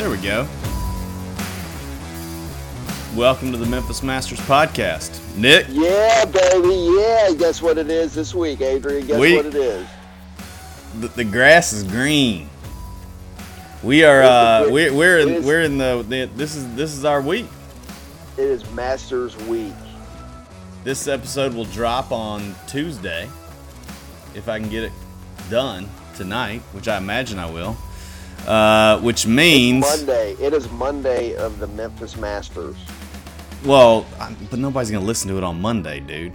There we go. Welcome to the Memphis Masters podcast. Nick, Yeah, baby. Yeah. Guess what it is this week, Adrian? Guess We- what it is? the, the grass is green. We are uh we're, we're in we're in the, the this is this is our week. It is Masters Week. This episode will drop on Tuesday if I can get it done tonight, which I imagine I will. Uh, which means Monday. It is Monday of the Memphis Masters. well, I- but nobody's gonna listen to it on Monday, dude.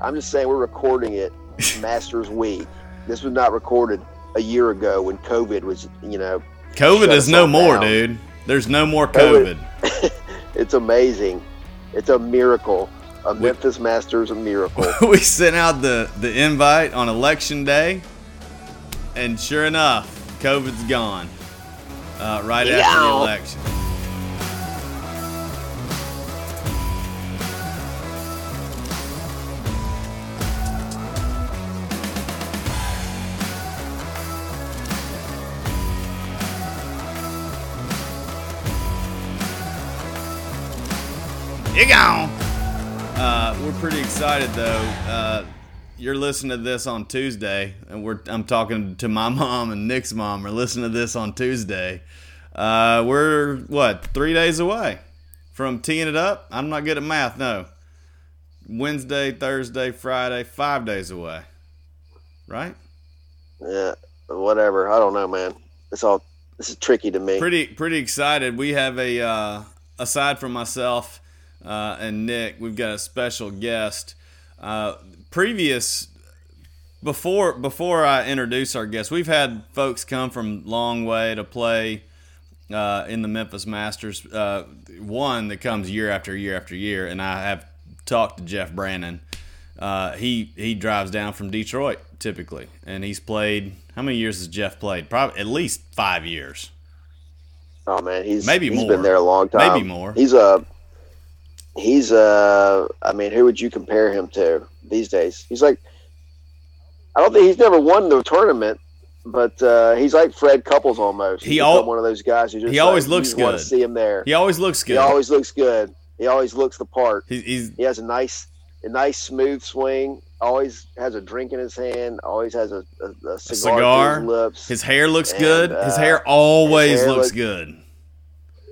I'm just saying we're recording it Masters Week. This was not recorded a year ago when COVID was, you know, COVID is no more, down. dude. There's no more COVID. COVID. it's amazing. It's a miracle. A Memphis Masters a miracle. we sent out the the invite on election day, and sure enough, COVID's gone uh, right after the election. You gone. Uh, we're pretty excited though. Uh, you're listening to this on Tuesday, and we're I'm talking to my mom and Nick's mom. We're listening to this on Tuesday. Uh, we're what three days away from teeing it up. I'm not good at math. No, Wednesday, Thursday, Friday, five days away. Right? yeah, whatever. I don't know, man. It's all. This is tricky to me. Pretty pretty excited. We have a uh, aside from myself uh, and Nick, we've got a special guest. Uh, previous before before I introduce our guest, we've had folks come from long way to play uh, in the Memphis Masters. Uh, one that comes year after year after year, and I have talked to Jeff Brannon. Uh, he he drives down from Detroit typically, and he's played. How many years has Jeff played? Probably at least five years. Oh man, he's Maybe he's more. been there a long time. Maybe more. He's a he's a. I mean, who would you compare him to these days? He's like, I don't think he's never won the tournament, but uh, he's like Fred Couples almost. He He's one of those guys who just he always like, you looks just want good. to see him there. He always looks good. He always looks good. He always looks the part. He- he's He has a nice, a nice smooth swing. Always has a drink in his hand. Always has a, a, a cigar, cigar. his lips. his hair looks And, good. his uh, hair always his hair looks look- good.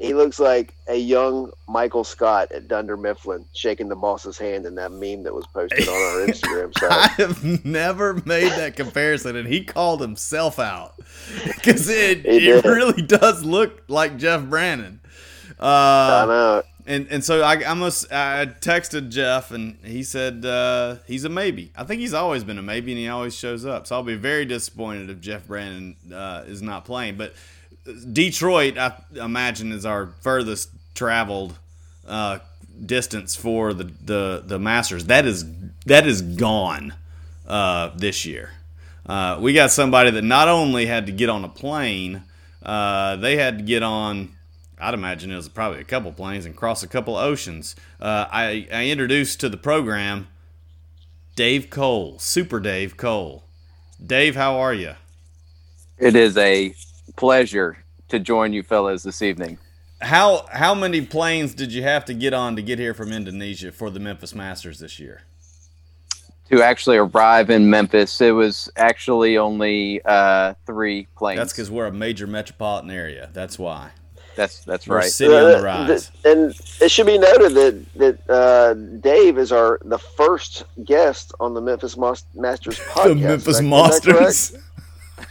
He looks like a young Michael Scott at Dunder Mifflin shaking the boss's hand in that meme that was posted on our Instagram I have never made that comparison, and he called himself out because it it really does look like Jeff Brannon. I Uh, know. and and so I I must I texted Jeff, and he said uh, he's a maybe. I think he's always been a maybe, and he always shows up. So I'll be very disappointed if Jeff Brannon uh, is not playing, but. Detroit, I imagine, is our furthest traveled uh, distance for the, the the Masters. That is that is gone uh, this year. Uh, we got somebody that not only had to get on a plane, uh, they had to get on. I'd imagine it was probably a couple planes and cross a couple oceans. Uh, I, I introduced to the program Dave Cole, Super Dave Cole. Dave, how are you? It is a pleasure to join you fellas this evening. How how many planes did you have to get on to get here from Indonesia for the Memphis Masters this year? To actually arrive in Memphis, it was actually only uh, three planes. That's because we're a major metropolitan area. That's why. that's that's We're a right. city on the Uh, rise. th- and it should be noted that that uh, Dave is our the first guest on the Memphis Mas- Masters podcast. The Memphis Is that- is Monsters.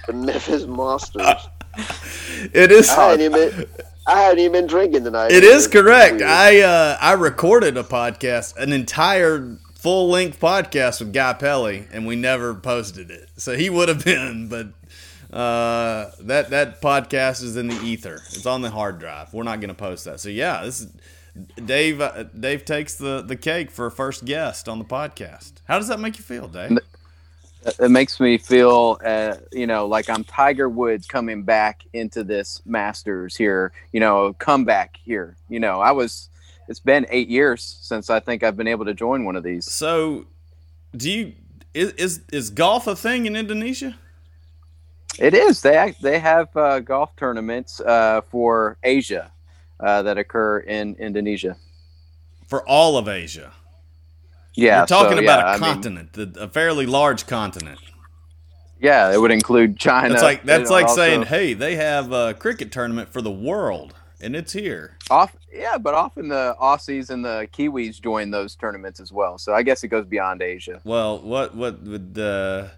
The Memphis Monsters. It is. I hadn't even been, I hadn't even been drinking tonight. It is correct. I uh, I recorded a podcast, an entire full length podcast with Guy Pelly, and we never posted it. So he would have been, but uh, that that podcast is in the ether. It's on the hard drive. We're not going to post that. So yeah, this is Dave. Uh, Dave takes the the cake for first guest on the podcast. How does that make you feel, Dave? It makes me feel, uh, you know, like I'm Tiger Woods coming back into this Masters here. You know, comeback here. You know, I was. It's been eight years since I think I've been able to join one of these. So, do you is is, is golf a thing in Indonesia? It is. They they have uh, golf tournaments uh, for Asia uh, that occur in Indonesia. For all of Asia. Yeah, You're talking so, about yeah, a I mean, continent, the- a fairly large continent. yeah, it would include China. That's like that's like also- saying, "Hey, they have a cricket tournament for the world, and it's here." off. Yeah, but often the Aussies and the Kiwis join those tournaments as well. So I guess it goes beyond Asia. Well, what what would the?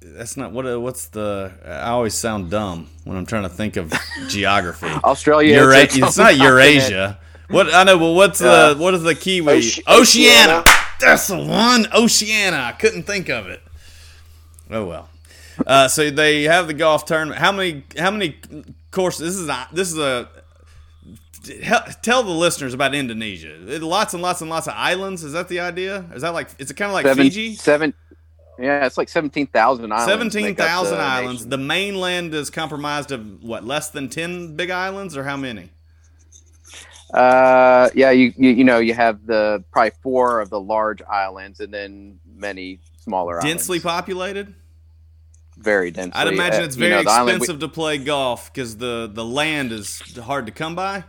That's not what. What's the? I always sound dumb when I'm trying to think of geography. Australia. Eura- its it's not. Eurasia. What I know, but what's Yeah. the what is the Kiwi? Oce- Oceania. Oceania. That's the one. Oceania. I couldn't think of it. Oh well. Uh, so they have the golf tournament. How many? How many courses? This is a, this is a. Tell the listeners about Indonesia. Lots and lots and lots of islands. Is that the idea? Is that like? Is it kind of like Seven, Fiji? seven. Yeah, it's like seventeen thousand islands. Seventeen thousand islands. nation. The mainland is comprised of what? Less than ten big islands, or how many? Uh, yeah, you, you you know you have the probably four of the large islands, and then many smaller Densely islands. populated. very densely. I'd imagine Uh, it's you very know, the island we- expensive to play golf because the the land is hard to come by.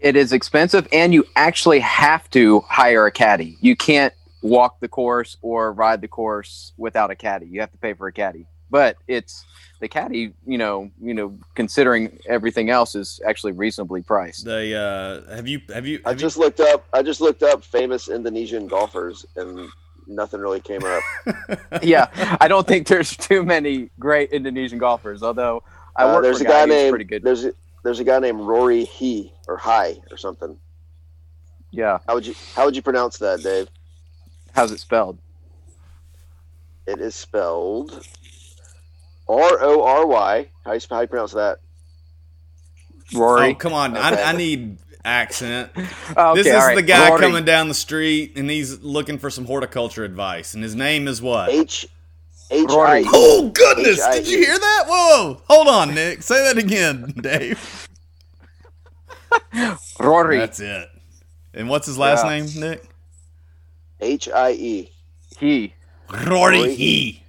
it is expensive, and you actually have to hire a caddy. You can't walk the course or ride the course without a caddy. You have to pay for a caddy. But it's the caddy, you know, you know, considering everything else, is actually reasonably priced. They uh, have you have you I have just looked up. I just looked up famous Indonesian golfers, and nothing really came up. yeah, I don't think there's too many great Indonesian golfers. Although I Uh, there's for a guy who's named pretty good. there's a, there's a guy named Rory He or High or something. Yeah, How would you how would you pronounce that, Dave? how's it spelled? It is spelled R O R Y. How you, how you pronounce that? Rory. oh come on! Okay. I, I need accent. Oh, okay, this is all right. the guy Rory. coming down the street and he's looking for some horticulture advice, and his name is what? H H I Rory. Oh goodness! H-I-E. Did you hear that? Whoa! Hold on, Nick. Say that again, Dave. Rory. That's it. And what's his last Yeah. name, Nick? H I E. He. Rory Rory. He.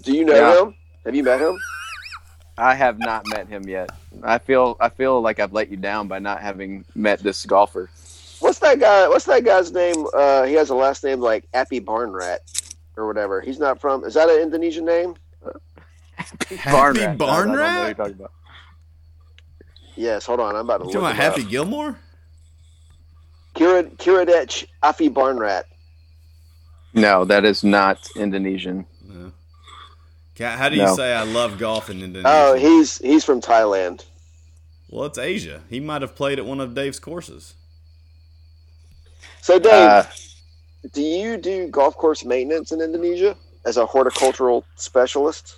Do you know Yeah. him? Have you met him? I have not met him yet. I feel I feel like I've let you down by not having met this golfer. What's that guy? What's that guy's name? Uh, he has a last name like Appy Barnrat or whatever. He's not from. Is that an Indonesian name? Happy Rat. Barn I don't know what Rat? you're talking about. Yes. Hold on. I'm about to You look talking about Happy up. Gilmore? Kira Kiradech Aphibarnrat. No, that is not Indonesian. No. Ca- How do you No. say I love golf in Indonesia? Oh, he's he's from Thailand. well, it's Asia. He might have played at one of Dave's courses. So Dave, Uh, do you do golf course maintenance in Indonesia as a horticultural specialist?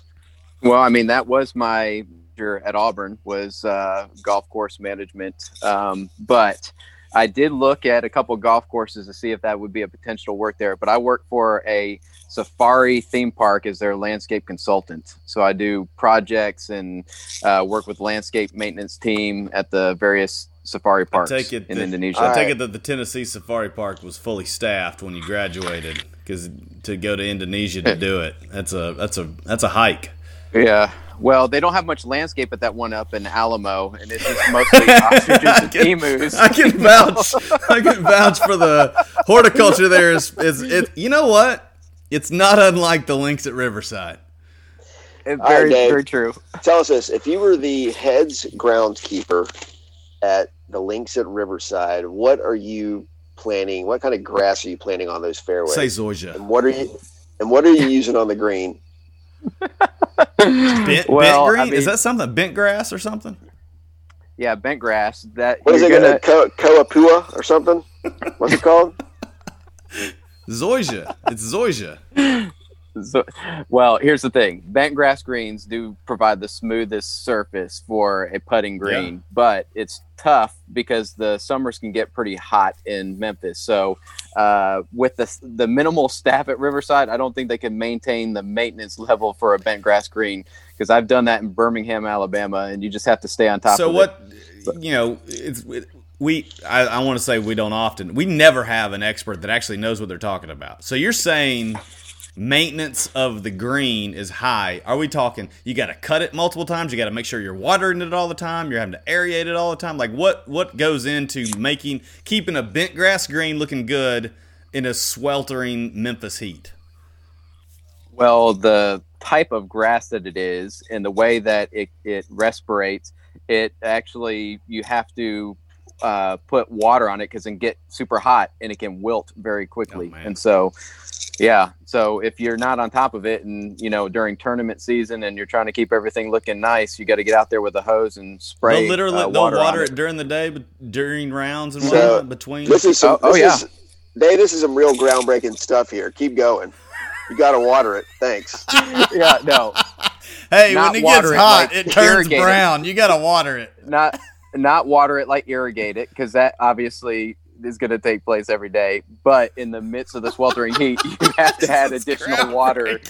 well, I mean that was my major at Auburn was uh, golf course management, um, but I did look at a couple golf courses to see if that would be a potential work there. But I work for a safari theme park as their landscape consultant, so I do projects and uh, work with landscape maintenance team at the various safari parks take it in that- Indonesia. I take it that the Tennessee Safari Park was fully staffed when you graduated because to go to Indonesia to do it that's a that's a that's a hike. Yeah. Well, they don't have much landscape at that one up in Alamo, and it's just mostly ostriches I and can- emus. I can vouch. I can vouch for the horticulture. There is is it. You know what? It's not unlike the links at Riverside. It's All right, very, Dave. very true. Tell us this: if you were the heads groundskeeper at the links at Riverside, what are you planning? What kind of grass are you planting on those fairways? Say Zoysia. and what are you and what are you using on the green? Bent, well, bent green? I mean, is that something? Bent grass or something? yeah, bent grass. That What is it? gonna, Gonna... Ko- Koapua or something? What's it called? Zoysia. It's Zoysia. So, well, here's the thing: bent grass greens do provide the smoothest surface for a putting green, but it's tough because the summers can get pretty hot in Memphis. So, uh, with the the minimal staff at Riverside, I don't think they can maintain the maintenance level for a bent grass green because I've done that in Birmingham, Alabama, and you just have to stay on top. So what? You know, it's it, we. I, I want to say we don't often. We never have an expert that actually knows what they're talking about. So you're saying maintenance of the green is high, are we talking you got to cut it multiple times? You got to make sure you're watering it all the time. You're having to aerate it all the time. Like what what goes into making keeping a bent grass green looking good in a sweltering Memphis heat? Well, the type of grass that it is and the way that it, it respirates, it actually you have to uh, put water on it because it can get super hot and it can wilt very quickly. Oh, and so, yeah. So if you're not on top of it, and you know during tournament season, and you're trying to keep everything looking nice, you got to get out there with a hose and spray. They'll literally uh, they'll water, water, on it. during the day, but during rounds and So, whatnot between. This is some, Oh, oh, this yeah. is, Dave, this is some real groundbreaking stuff here. Keep going. You got to water it. Thanks. yeah, no, hey, not when it water gets it, hot, like it turns irrigate it. brown. You got to water it. not not water it like irrigate it because that obviously is going to take place every day. But in the midst of the sweltering heat, you have to add additional water.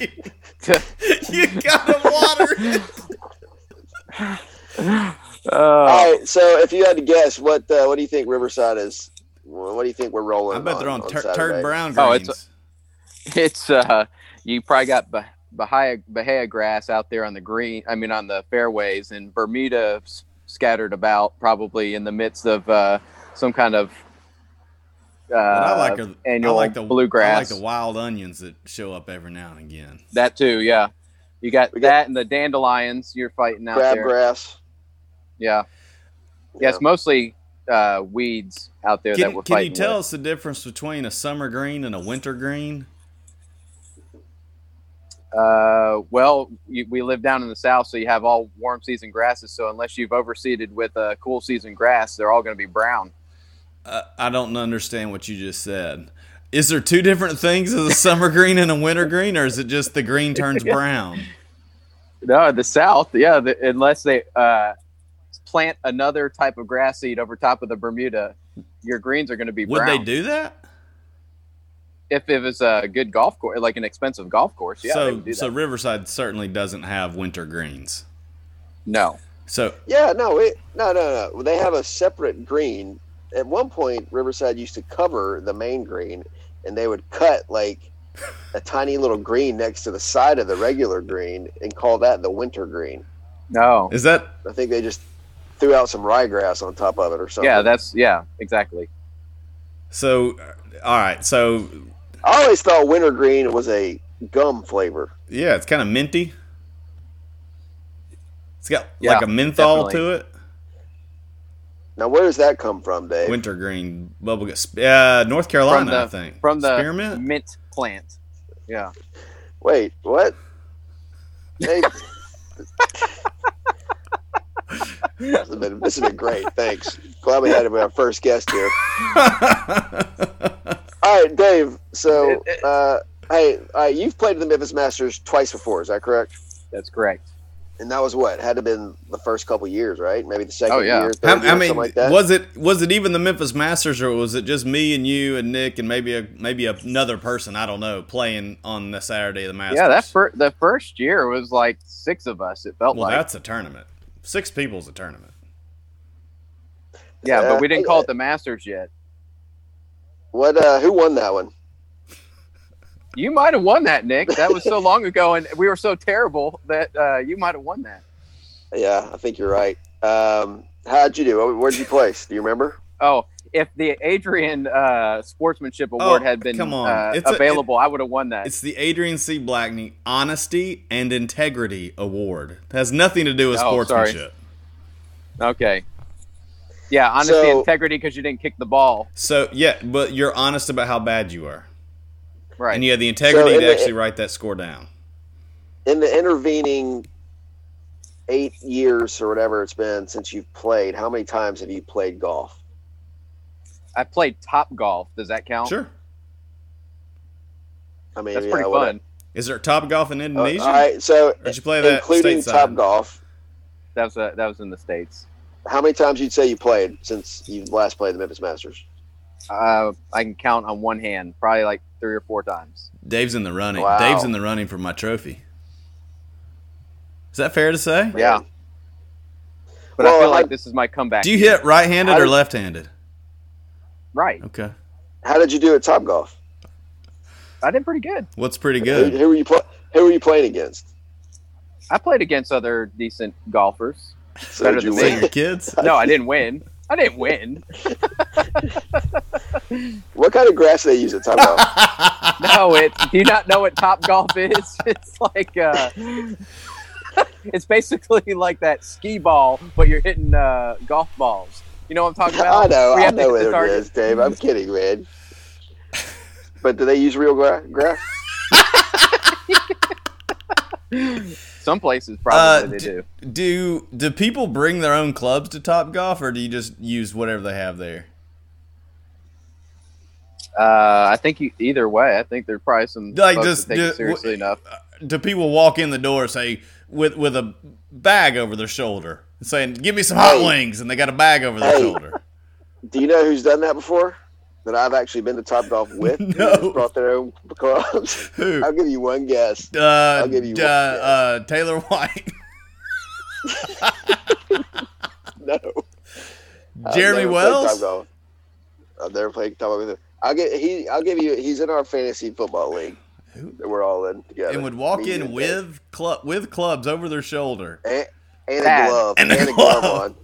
To, you gotta water it. uh, All right. So if you had to guess, what uh, what do you think Riverside is? What do you think we're rolling? I bet they're on, tur- turd brown Oh, greens. it's it's uh, you probably got bah- Bahia, Bahia grass out there on the green. I mean, on the fairways, and Bermuda scattered about, probably in the midst of uh, some kind of uh, I like are, annual I like the bluegrass. I like the wild onions that show up every now and again. That too, yeah. You got got- that and the dandelions you're fighting out there. Crabgrass. Yeah. Yeah, it's mostly uh, weeds out there that Can, we're can you tell with. us the difference between a summer green and a winter green? Uh, well, you, we live down in the south, so you have all warm season grasses. So unless you've overseeded with a cool season grass, they're all going to be brown. Uh, I don't understand what you just said. Is there two different things as a summer green and a winter green, or is it just the green turns brown? No, the south, yeah. The, unless they uh, plant another type of grass seed over top of the Bermuda, your greens are going to be brown. Would they do that? If it was a good golf course, like an expensive golf course, yeah. they so, would do so. Riverside certainly doesn't have winter greens. no. So, Yeah, no, it, no, no, no. They have a separate green. At one point, Riverside used to cover the main green, and they would cut like a tiny little green next to the side of the regular green and call that the winter green. No. is that I think they just threw out some ryegrass on top of it or something. Yeah, that's yeah, exactly. so? uh, All right, so I always thought winter green was a gum flavor. yeah, it's kind of minty. It's got Yeah, like a menthol definitely. to it. Now, where does that come from, Dave? Wintergreen bubblegum. Uh, North Carolina, From the I think. from the spearmint. mint plant. Yeah. Wait, what? Dave, this, has been, this has been great. Thanks. Glad we had our first guest here. All right, Dave. So, uh, hey, uh, you've played the Memphis Masters twice before. Is that correct? That's correct. And that was what had to have been the first couple years, right? Maybe the second Oh, yeah. year, third I, year, I mean, like that. was it was it even the Memphis Masters, or was it just me and you and Nick and maybe a maybe another person I don't know playing on the Saturday of the Masters? Yeah, that fir- the first year was like six of us. It felt well, like. that's a tournament. Six people's a tournament. yeah, Uh, but we didn't call it the Masters yet. what? Uh, who won that one? You might have won that, Nick. That was so long ago, and we were so terrible that uh, you might have won that. Yeah, I think you're right. Um, how'd you do? Where'd you place? Do you remember? Oh, if the Adrian uh, Sportsmanship Award Oh, had been come on. uh, It's a- available, I would have won that. It's the Adrian C. Blackney Honesty and Integrity Award. It has nothing to do with Oh, sorry. sportsmanship. Okay. Yeah, honesty, So- integrity, because you didn't kick the ball. So yeah, but you're honest about how bad you are, Right. and you have the integrity So in to the- actually write that score down. In the intervening eight years or whatever it's been since you've played, how many times have you played golf? I played top golf. Does that count? Sure. I mean, That's yeah, pretty fun. Is there top golf in Uh, Indonesia? all right, so Or did you play that including stateside? top golf, That was uh, that was in the states. how many times you'd say you played since you last played the Memphis Masters? Uh, I can count on one hand, probably like three or four times. Dave's in the running. Wow. Dave's in the running for my trophy. Is that fair to say? Yeah. Man. But I Well, feel like I- this is my comeback. Do you hit right-handed How or left-handed? right? Okay. How did you do at Top Golf? I did pretty good. What's pretty good? who were you play, Who were you playing against? I played against other decent golfers. So Better did you than So win? your kids? No, I didn't win. I didn't win. What kind of grass do they use at Top Golf? No, it. Do you not know what Top Golf is? It's like uh, it's basically like that skee ball, but you're hitting uh, golf balls. You know what I'm talking about? I know, I know hit what it target. is, Dave. I'm kidding, man. But do they use real gra- grass? Some places probably Uh, they do. Do do people bring their own clubs to Top Golf, or do you just use whatever they have there? Uh, I think you, either way, I think there's probably some Like, folks just- that take it just- seriously enough. Do people walk in the door say with with a bag over their shoulder, saying, "Give me some hot Hey. wings," and they got a bag over their Hey. shoulder? Do you know who's done that before? That I've actually been to Top Golf with? No. Brought their own clubs? Who? I'll give you one guess. Uh, I'll give you uh, one uh, Taylor White, No. Jeremy Wells. Top I've never played Top Golf with him. I'll get he. I'll give you. He's in our fantasy football league Who? that we're all in together. and would walk Me in with club with clubs over their shoulder. Dave. And, and a glove And and, a a glove glove. on.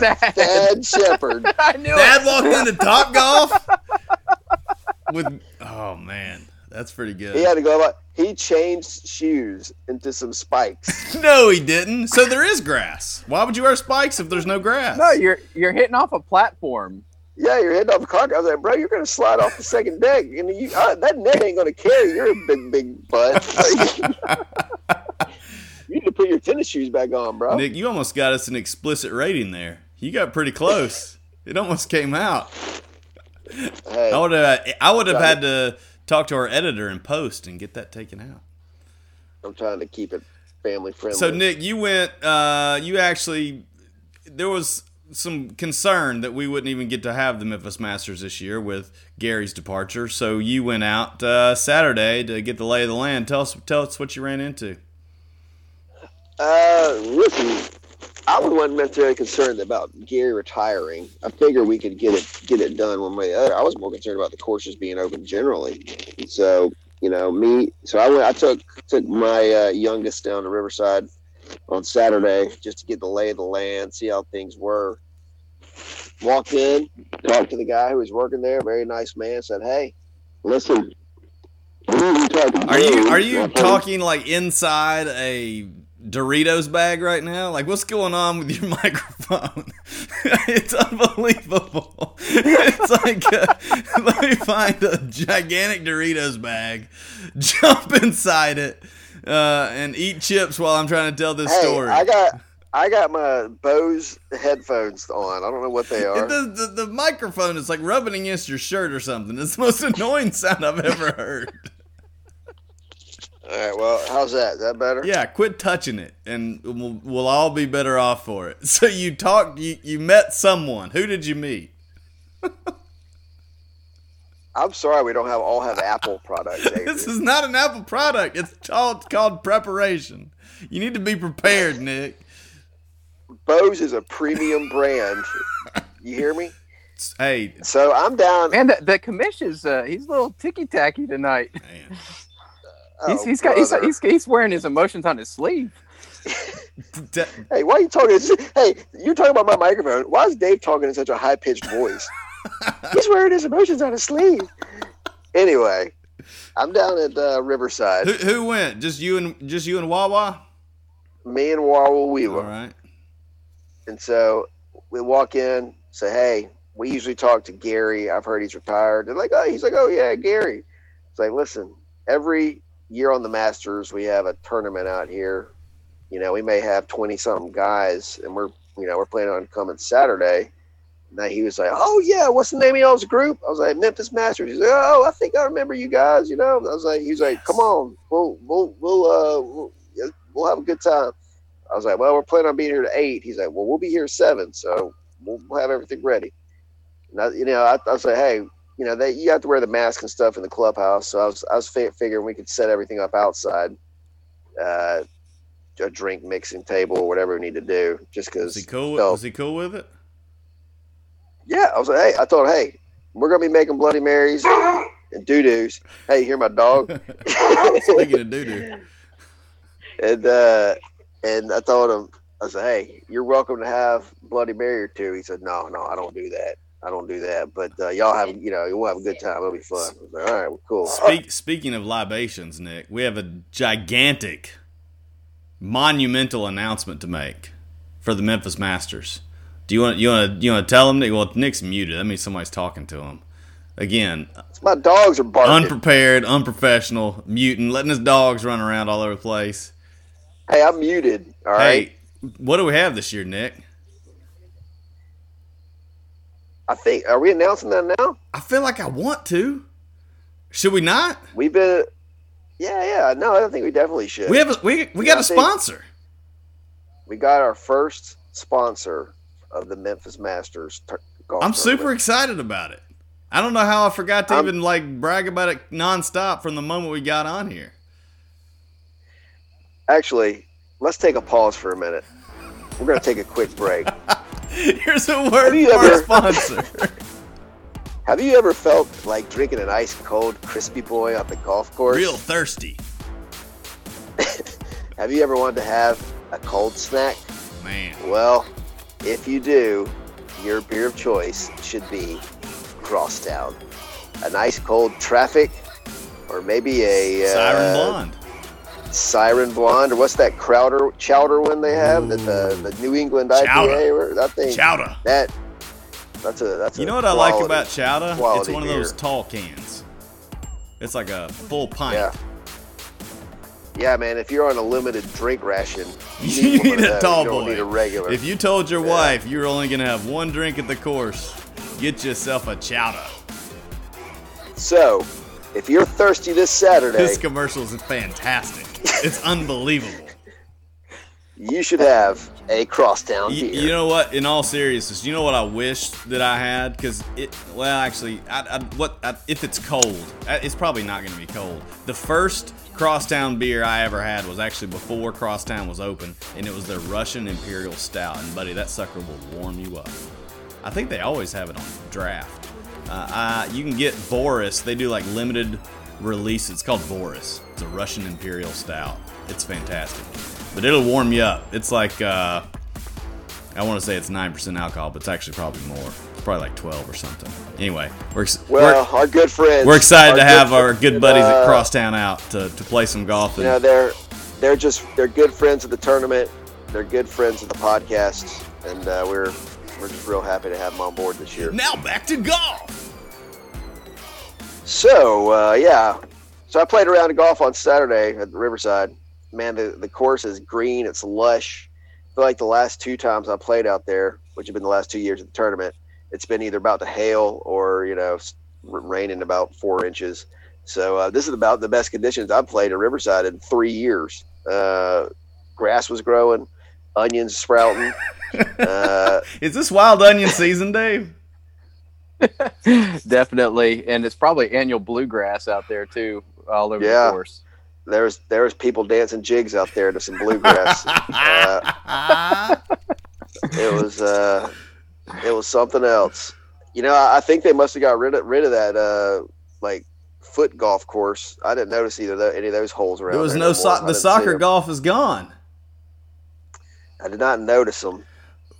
Dad, Dad Shepard. I knew Dad it. walked into Top Golf with. Oh man, that's pretty good. He had to go. He changed shoes into some spikes. No, he didn't. So there is grass. Why would you wear spikes if there's no grass? No, you're you're hitting off a platform. Yeah, you're heading off a clock. I was like, bro, you're gonna slide off the second deck, and you uh, that net ain't gonna carry your big big butt. you need to put your tennis shoes back on, bro. Nick, you almost got us an explicit rating there. You got pretty close. It almost came out. Hey, I would have. I would have had to talk to our editor and post and get that taken out. I'm trying to keep it family friendly. So Nick, you went. Uh, you actually. There was some concern that we wouldn't even get to have the Memphis Masters this year with Gary's departure. So you went out uh, Saturday to get the lay of the land. Tell us. Tell us what you ran into. Uh, listen, I wasn't necessarily concerned about Gary retiring. I figured we could get it get it done one way or the other. I was more concerned about the courses being open generally. So you know, me. So I went. I took took my uh, youngest down to Riverside on Saturday just to get the lay of the land, see how things were. Walked in, talked to the guy who was working there. Very nice man. Said, "Hey, listen." Are you are you talking like inside a Doritos bag right now? Like what's going on with your microphone? it's unbelievable. It's like uh let me find a gigantic Doritos bag, jump inside it, uh, and eat chips while I'm trying to tell this Hey, story. I got I got my Bose headphones on. I don't know what they are. the, the, the microphone is like rubbing against your shirt or something. It's the most annoying sound I've ever heard. All right. Well, how's that? Is that better? Yeah, quit touching it, and we'll, we'll all be better off for it. So you talked, you, you met someone. Who did you meet? I'm sorry we don't have all have Apple products. This is not an Apple product. It's called, called preparation. You need to be prepared, Nick. Bose is a premium brand. You hear me? Hey, So I'm down. Man, the, the commission's uh, he's a little ticky tacky tonight. man. He's, Oh, he's got he's, he's, he's wearing his emotions on his sleeve. D- Hey, why are you talking? Hey, you're talking about my microphone. Why is Dave talking in such a high pitched voice? He's wearing his emotions on his sleeve. Anyway, I'm down at uh, Riverside. who, who went? Just you and just you and Wawa. Me and Warwell Weaver. All right. And so we walk in, say, hey, we usually talk to Gary. I've heard he's retired. They're like, oh, he's like, oh, yeah, Gary. It's like, listen, every year on the Masters, we have a tournament out here. You know, we may have 20 something guys, and we're, you know, we're planning on coming Saturday. And then he was like, oh, yeah, what's the name of y'all's group? I was like, Memphis Masters. He's like, oh, I think I remember you guys, you know. I was like, he's like, come on, we'll, we'll, we'll, uh, we'll, we'll have a good time. I was like, well, we're planning on being here at eight. He's like, well, we'll be here at seven, so we'll, we'll have everything ready. And I, you know, I, I was like, hey, you know, they you have to wear the mask and stuff in the clubhouse. So I was I was fi- figuring we could set everything up outside, uh, a drink mixing table or whatever we need to do, just because. he cool? Was he cool with it? Yeah, I was like, hey, I told, hey, we're gonna be making Bloody Marys. and doo doos. Hey, you hear my dog? Speaking of doo doo, and uh, and I told him, I said, "Hey, you're welcome to have Bloody Mary or two. He said, "No, no, I don't do that. I don't do that. But uh, y'all have, you know, you'll have a good time. It'll be fun." I was like, "All right, well, cool." Speak, speaking of libations, Nick, we have a gigantic, monumental announcement to make for the Memphis Masters. Do you want you want to you want to tell them? Nick? Well, Nick's muted. That means somebody's talking to him. Again, my dogs are barking. unprepared, unprofessional, mutant, letting his dogs run around all over the place. hey, I'm muted. All right. Hey, what do we have this year, Nick? I think are we announcing that now? I feel like I want to. Should we not? We've been. Yeah, yeah. No, I think we definitely should. We have a, we we Yeah, got I a sponsor. we got our first sponsor of the Memphis Masters. Golf I'm super tournament. excited about it. I don't know how I forgot to I'm- even like brag about it nonstop from the moment we got on here. Actually, let's take a pause for a minute. We're gonna take a quick break. Here's a word for our sponsor. Have you ever felt like drinking an ice cold crispy boy on the golf course? Real thirsty, Have you ever wanted to have a cold snack? man. Well, if you do, your beer of choice should be Crosstown. A nice cold traffic, or maybe a uh, Siren blonde. Siren Blonde, or what's that Crowder Chowder one they have? That the the New England Chowder. IPA, or that thing. Chowder. That that's a that's a You a know what I like about chowder? It's quality one of those tall cans. It's like a full pint. Yeah. Yeah, man. If you're on a limited drink ration, You of need a tall you don't boy. need a regular. If you told your Yeah. wife you're only gonna have one drink at the course, get yourself a chowder. so, if you're thirsty this Saturday, This commercial is fantastic. It's unbelievable. you should have a Crosstown You, beer. you know what? In all seriousness, you know what I wish that I had because it. Well, actually, I, I, what I, if it's cold? Uh, It's probably not going to be cold. The first Crosstown beer I ever had was actually before Crosstown was open, and it was their Russian Imperial Stout. And buddy, that sucker will warm you up. I think they always have it on draft. Uh, uh, you can get Boris. They do like limited release. It's called Boris. It's a Russian Imperial Stout. It's fantastic, but it'll warm you up. It's like uh, I want to say it's nine percent alcohol, but it's actually probably more. It's probably like twelve or something. Anyway, we're ex- well, our good friends. we're, we're excited to have our good buddies at uh, Crosstown out to, to play some golf. You And, know, they're they're just they're good friends of the tournament. They're good friends of the podcast, and uh, we're we're just real happy to have them on board this year. now back to golf. So uh, yeah, so I played around golf on Saturday at the Riverside. Man, the the course is green. It's lush. I feel like the last two times I played out there, which have been the last two years of the tournament, it's been either about to hail or you know raining about four inches. So uh, this is about the best conditions I've played at Riverside in three years. Uh, grass was growing, onions sprouting. uh, Is this wild onion season, Dave? Definitely, and it's probably annual bluegrass out there too, all over Yeah. the course. there's there's people dancing jigs out there to some bluegrass. Uh, it was uh, it was something else. You know, I, I think they must have got rid of rid of that uh, like foot golf course. I didn't notice either tho- any of those holes around. there was there no more. so- the didn't see soccer 'em. golf is gone. I did not notice them.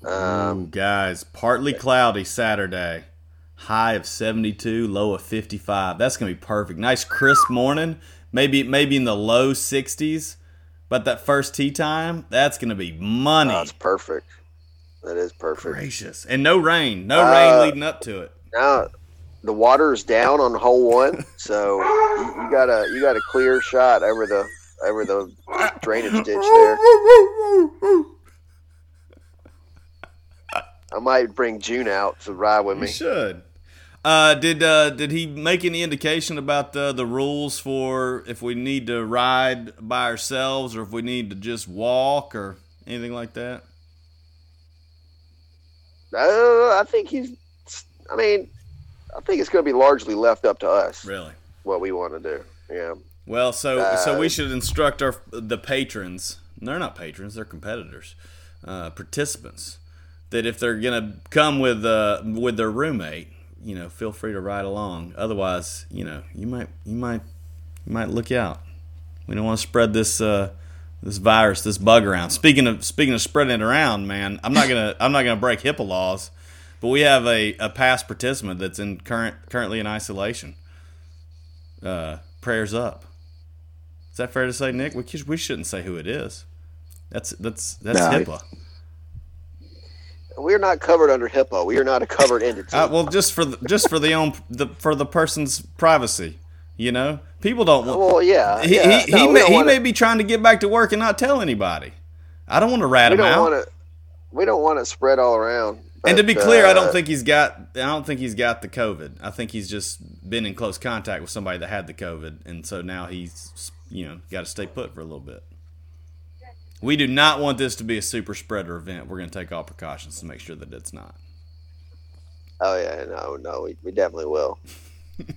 Ooh, Um, guys, partly cloudy Saturday. High of 72, low of 55. That's going to be perfect. Nice crisp morning. Maybe maybe in the low 60s. But that first tee time, that's going to be money. that's perfect. That is perfect. Gracious. And no rain. No Uh, rain leading up to it. Now the water is down on hole one, so you, you got a you got a clear shot over the over the drainage ditch there. I might bring June out to ride with You me. should. Uh, did uh, did he make any indication about uh, the rules for if we need to ride by ourselves or if we need to just walk or anything like that? Uh, I think he's. I mean, I think it's going to be largely left up to us Really? what we want to do. Yeah. Well, so so Uh, we should instruct our the patrons. They're not patrons; they're competitors, uh, participants. That if they're gonna come with uh, with their roommate, you know, feel free to ride along. Otherwise, you know, you might you might you might look out. We don't want to spread this uh, this virus, this bug around. Speaking of speaking of spreading it around, man, I'm not gonna I'm not gonna break HIPAA laws, but we have a, a past participant that's in current currently in isolation. Uh, prayers up. Is that fair to say, Nick? We we shouldn't say who it is. That's that's that's no, HIPAA. We're not covered under HIPAA. We are not a covered entity. Uh, well, just for the, just for the own the for the person's privacy, you know. People don't want. Well, yeah. He yeah. he, no, he may, he may be trying to get back to work and not tell anybody. I don't want to rat him out. Wanna, we don't want it spread all around. But, and to be clear, uh, I don't think he's got. I don't think he's got the COVID. I think he's just been in close contact with somebody that had the COVID, and so now he's you know got to stay put for a little bit. We do not want this to be a super spreader event. We're going to take all precautions to make sure that it's not. Oh yeah, no, no, we, we definitely will. It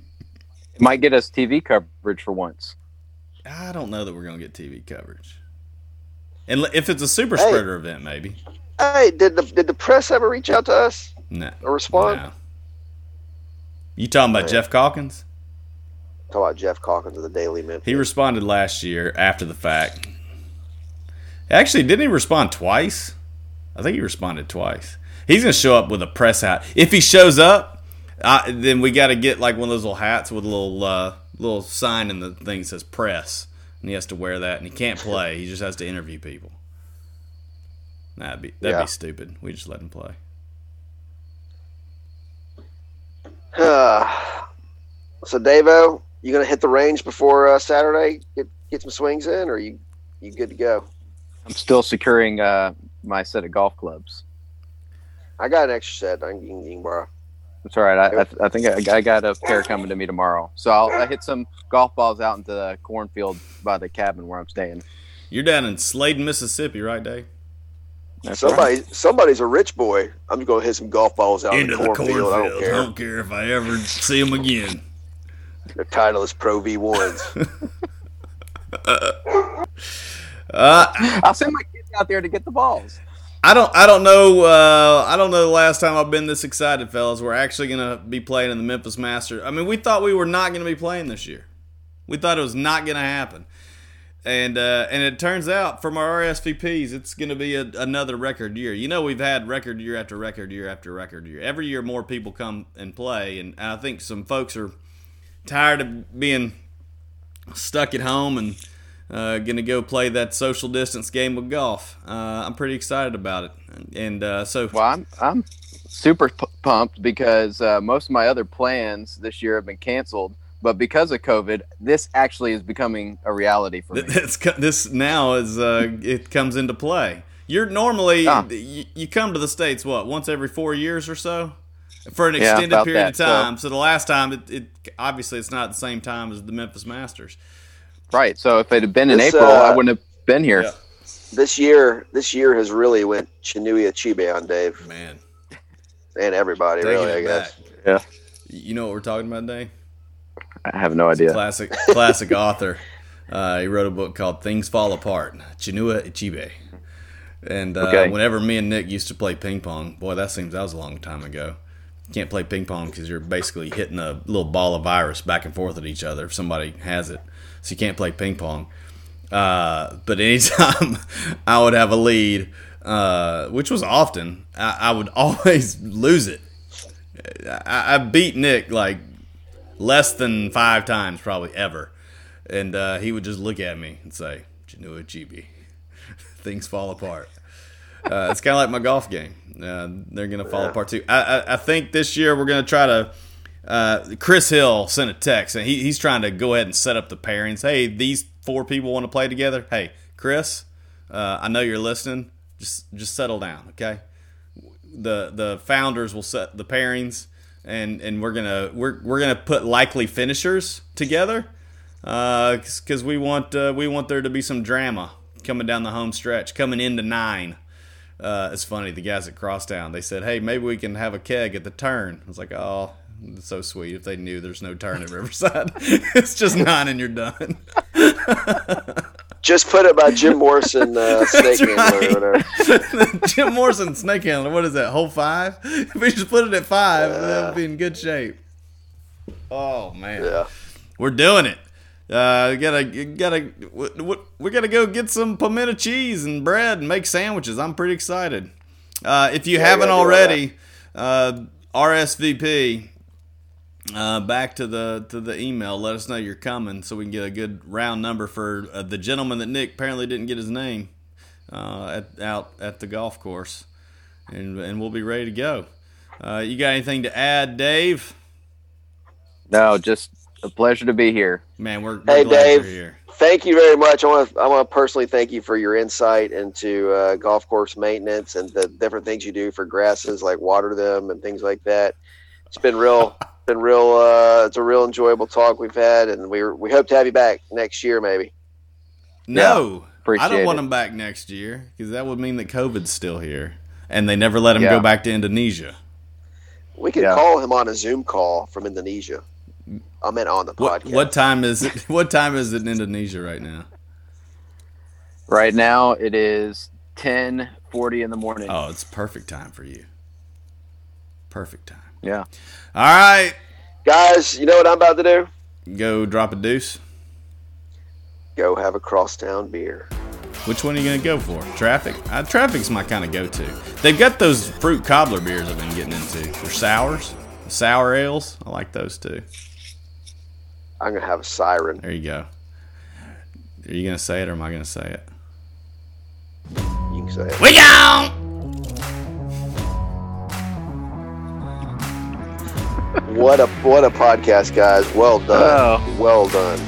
might get us TV coverage for once. I don't know that we're going to get TV coverage. And if it's a super hey, spreader event, maybe. Hey, did the did the press ever reach out to us? No. Or respond? No. You talking about Geoff Calkins? Talk about Geoff Calkins of the Daily Memphian. He responded last year after the fact. Actually, didn't he respond twice? I think he responded twice. He's going to show up with a press hat. If he shows up, I, then we got to get like one of those little hats with a little uh, little sign in the thing that says press, and he has to wear that, and he can't play. He just has to interview people. That'd be that'd yeah. be stupid. We just let him play. So, Davo, you gonna hit the range before uh, Saturday? Get get some swings in, or you you good to go? I'm still securing uh, my set of golf clubs. I got an extra set. I can, you can borrow. It's all right. I, I, I think I, I, got a pair coming to me tomorrow. So I'll I hit some golf balls out into the cornfield by the cabin where I'm staying. You're down in Slayden, Mississippi, right, Dave? That's Somebody, right. somebody's a rich boy. I'm just gonna hit some golf balls out into in the, the cornfield. I don't care. I don't care if I ever see them again. The Titleist Pro V ones. uh, I'll send my kids out there to get the balls. I don't I don't know uh, I don't know the last time I've been this excited, fellas. We're actually gonna be playing in the Memphis Masters. I mean, we thought we were not gonna be playing this year. We thought it was not gonna happen, and uh, and it turns out from our RSVPs, it's gonna be a, another record year. You know, we've had record year after record year after record year. Every year, more people come and play, and I think some folks are tired of being stuck at home and uh, gonna go play that social distance game of golf. Uh, I'm pretty excited about it, and uh, so well, I'm I'm super p- pumped because uh, most of my other plans this year have been canceled. But because of COVID, this actually is becoming a reality for me. It's, this now is uh, it comes into play. You're normally ah. you, you, come to the states what once every four years or so for an extended yeah, period that, of time. So. so. the last time it, it obviously it's not the same time as the Memphis Masters. Right. So if it had been in April, uh, I wouldn't have been here. Yeah. This year, this year has really went Chinua Achebe on Dave. Man, and everybody Taking really, I guess. Back. Yeah. You know what we're talking about, Dave? I have no idea. Classic, classic author. Uh, he wrote a book called "Things Fall Apart." Chinua Achebe. And uh, okay. whenever me and Nick used to play ping pong, boy, that seems that was a long time ago. You can't play ping pong because you're basically hitting a little ball of virus back and forth at each other if somebody has it so you can't play ping pong. Uh, but anytime I would have a lead, uh, which was often, I, I, would always lose it. I, I, beat Nick like less than five times, probably ever, and uh, he would just look at me and say, "Chinua Achebe, things fall apart." Uh, it's kind of like my golf game. Uh, they're gonna fall apart too. I, I think this year we're gonna try to uh, Chris Hill sent a text and he, he's trying to go ahead and set up the pairings. Hey, these four people want to play together. Hey, Chris, uh, I know you're listening. Just just settle down, okay? The the founders will set the pairings, and and we're gonna we're we're gonna put likely finishers together, because uh, we want uh, we want there to be some drama coming down the home stretch, coming into nine. Uh, it's funny the guys at Crosstown they said, "Hey, maybe we can have a keg at the turn." I was like, "Oh, it's so sweet. If they knew there's no turn at Riverside, it's just nine and you're done. Just put it by Jim Morrison, uh, snake handler or whatever. Jim Morrison snake handler. What is that? Whole five? If we just put it at five, Yeah. that would be in good shape. Oh man, Yeah. we're doing it. Uh, we gotta, gotta, we, we, gotta go get some pimento cheese and bread and make sandwiches. I'm pretty excited. Uh, if you Yeah, haven't gotta do all already, uh, RSVP. Uh, back to the to the email. Let us know you're coming, so we can get a good round number for uh, the gentleman that Nick apparently didn't get his name uh, at out at the golf course, and and we'll be ready to go. Uh, you got anything to add, Dave? No, just a pleasure to be here. Man, we're, we're Hey, glad Dave. you're here. Thank you very much. I want to I want to personally thank you for your insight into uh, golf course maintenance and the different things you do for grasses, like water them and things like that. It's been real, been real. Uh, it's a real enjoyable talk we've had, and we we hope to have you back next year, maybe. No, I don't want him back next year because that would mean that COVID's still here, and they never let him Yeah. go back to Indonesia. We can Yeah. call him on a Zoom call from Indonesia. I meant on the What podcast. what time is it? What time is it in Indonesia right now? Right now it is ten forty in the morning. Oh, it's perfect time for you. Perfect time. Yeah. All right, Guys, you know what I'm about to do? go drop a deuce. Go have a crosstown beer. Which one are you gonna go for? Traffic. Uh, traffic's my kind of go-to. They've got those fruit cobbler beers I've been getting into. They're sours, sour ales. I like those too. I'm gonna have a siren. There you go. Are you gonna say it or am I gonna say it? You can say it. We gone. What a what a podcast, guys. Well done. Oh. Well done.